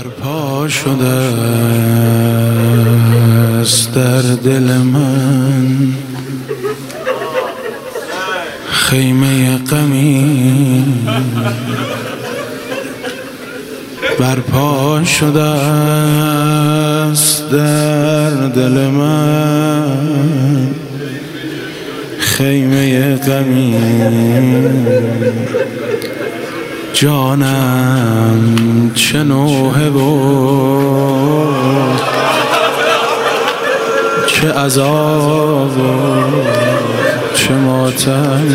برپا شده است در دل من. خیمه غمی برپا شده است در دل من. خیمه غمی جانم چه نوحه و چه عذاب و چه ماتم.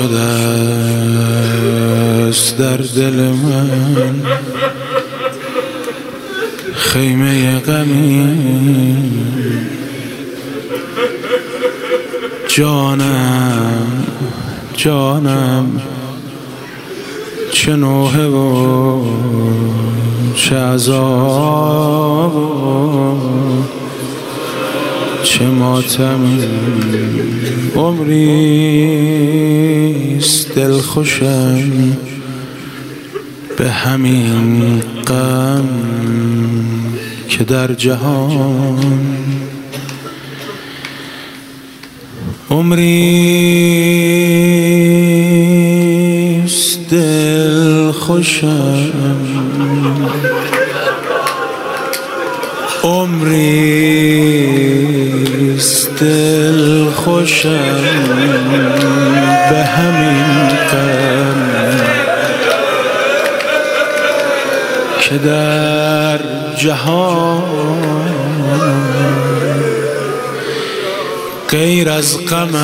شده است در دل من. خیمه غمی. جانم جانم چه نوحه و چه عذاب. و چه ماتم عمریست دل خوشم به همین غم که در جهان. عمریست دل خوشم عمریست دل خوشم به همین غم که در جهان غیر از غمت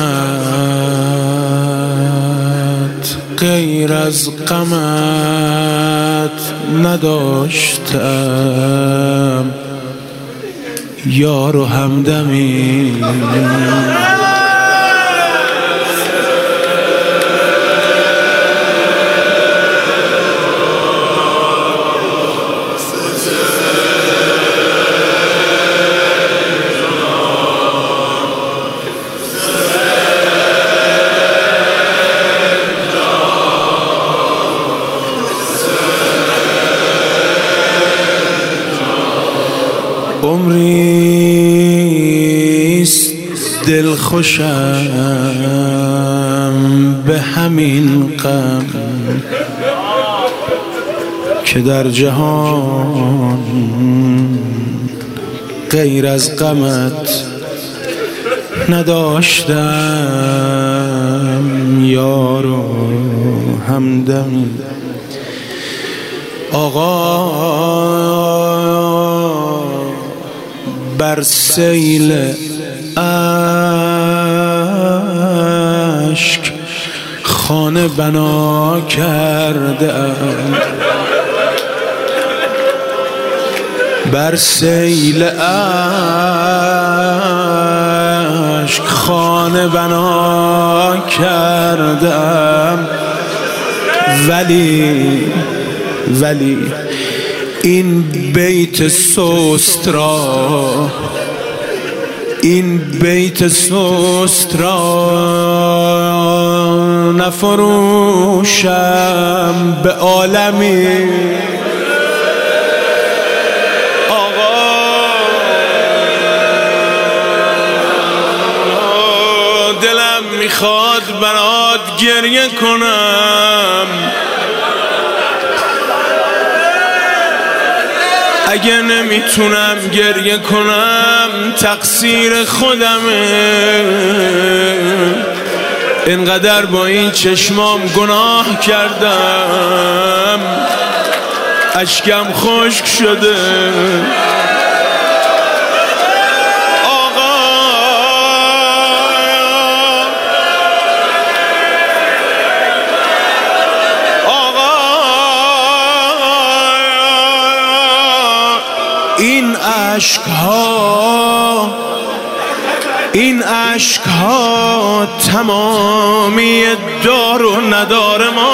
غیر از غمت نداشتم. یار و همدمی. دل خوشم به همین غم که در جهان غیر از غمت نداشتم و همدم. آقا بر سیل خانه بنا کرده بر سیل اشک خانه بنا کردم ولی ولی این بیت سست را این بیت سست را نفروشم به عالمی. آقا. دلم می‌خواد برات گریه کنم. اگه نمی‌تونم گریه کنم تقصیر خودمه. اینقدر با این چشمام گناه کردم. اشکم خشک شده. آقا. آقا. این عشق ها این عشق ها تمامی دار و ندار ماست.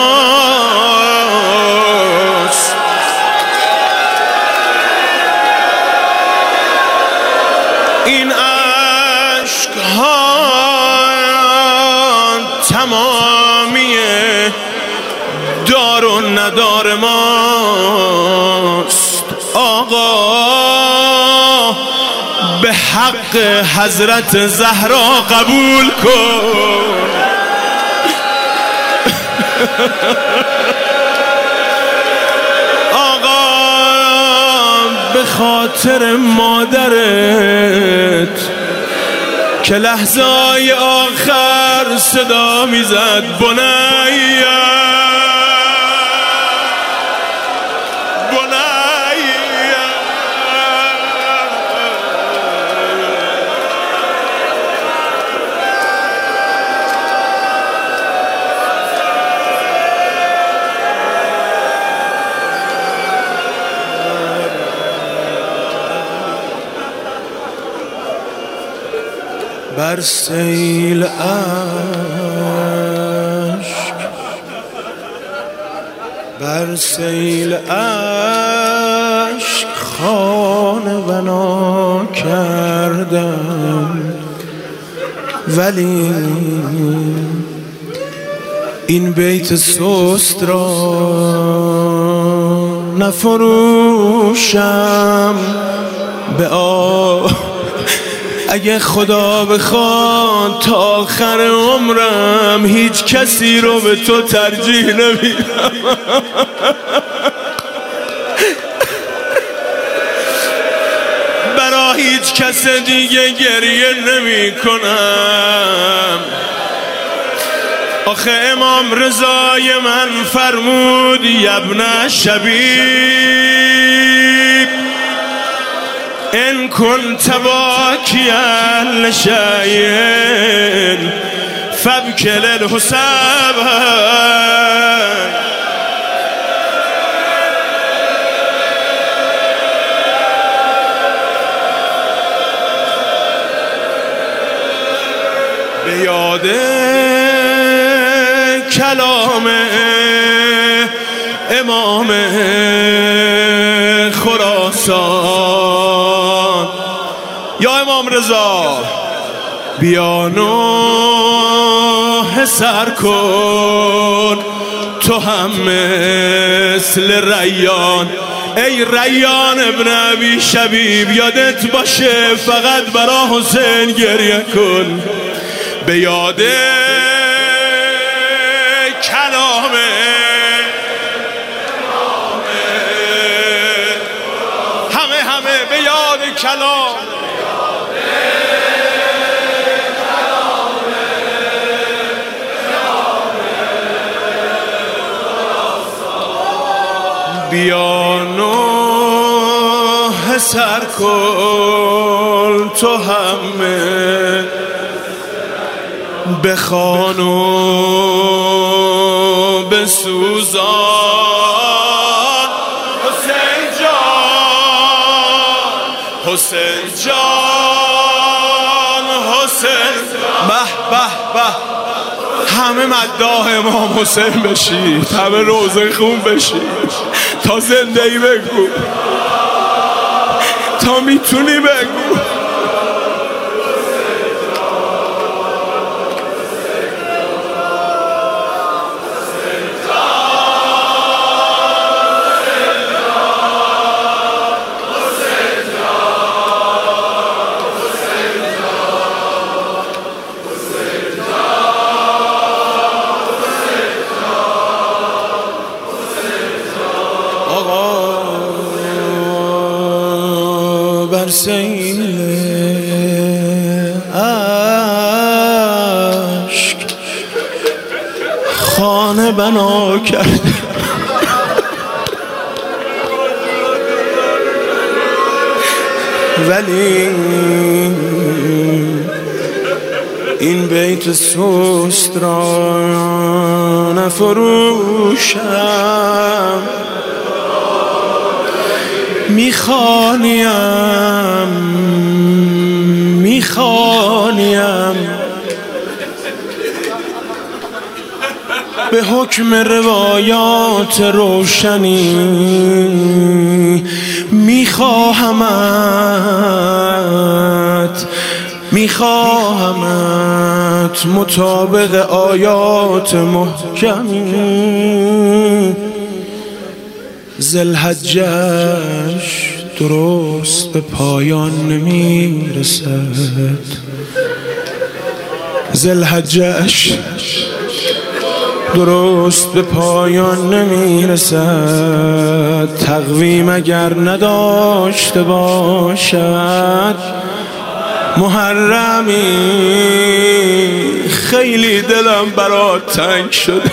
این عشق ها تمامی دار و ندار ماست. حق حضرت زهرا قبول کن. آقا به خاطر مادرت که لحظه آخر صدا می‌زد بنیم بر سیل عشق بر سیل عشق خانه بنا کردم. ولی این بیت سست را نفروشم. به آه اگه خدا بخواد تا آخر عمرم هیچ کسی رو به تو ترجیح نمیدم. برا هیچ کس دیگه گریه نمی کنم آخه امام رضای من فرمود یبن شبیب إن كنت باكيا لشيء فابك للحساب به کلام امام خراسان. یا امام رضا. بیا نوح سر کن. تو هم مثل ریان. ای ریان ابن ابی شبیب یادت باشه فقط برا حسین گریه کن. به یاد کلامه کلام. بیا نوح سر کن تو همه بخوان و بسوزان. حسین جان حسین به به به. همه مداح امام حسین بشید همه روزه خون بشید تا زندگی بگو. تا می‌تونی بگو. بر سیل عشق. خانه بنا کرد. ولی این بیت سوست را نفروشم. می‌خوانیم. می‌خوانیم. به حکم روایات روشنی میخواهمت. میخواهمت مطابق آیات محکمی. زلحجش درست به پایان نمی‌رسد. زلحجش درست به پایان نمی‌رسد. تقویم اگر نداشته باشد محرمی خیلی دلم برات تنگ شده.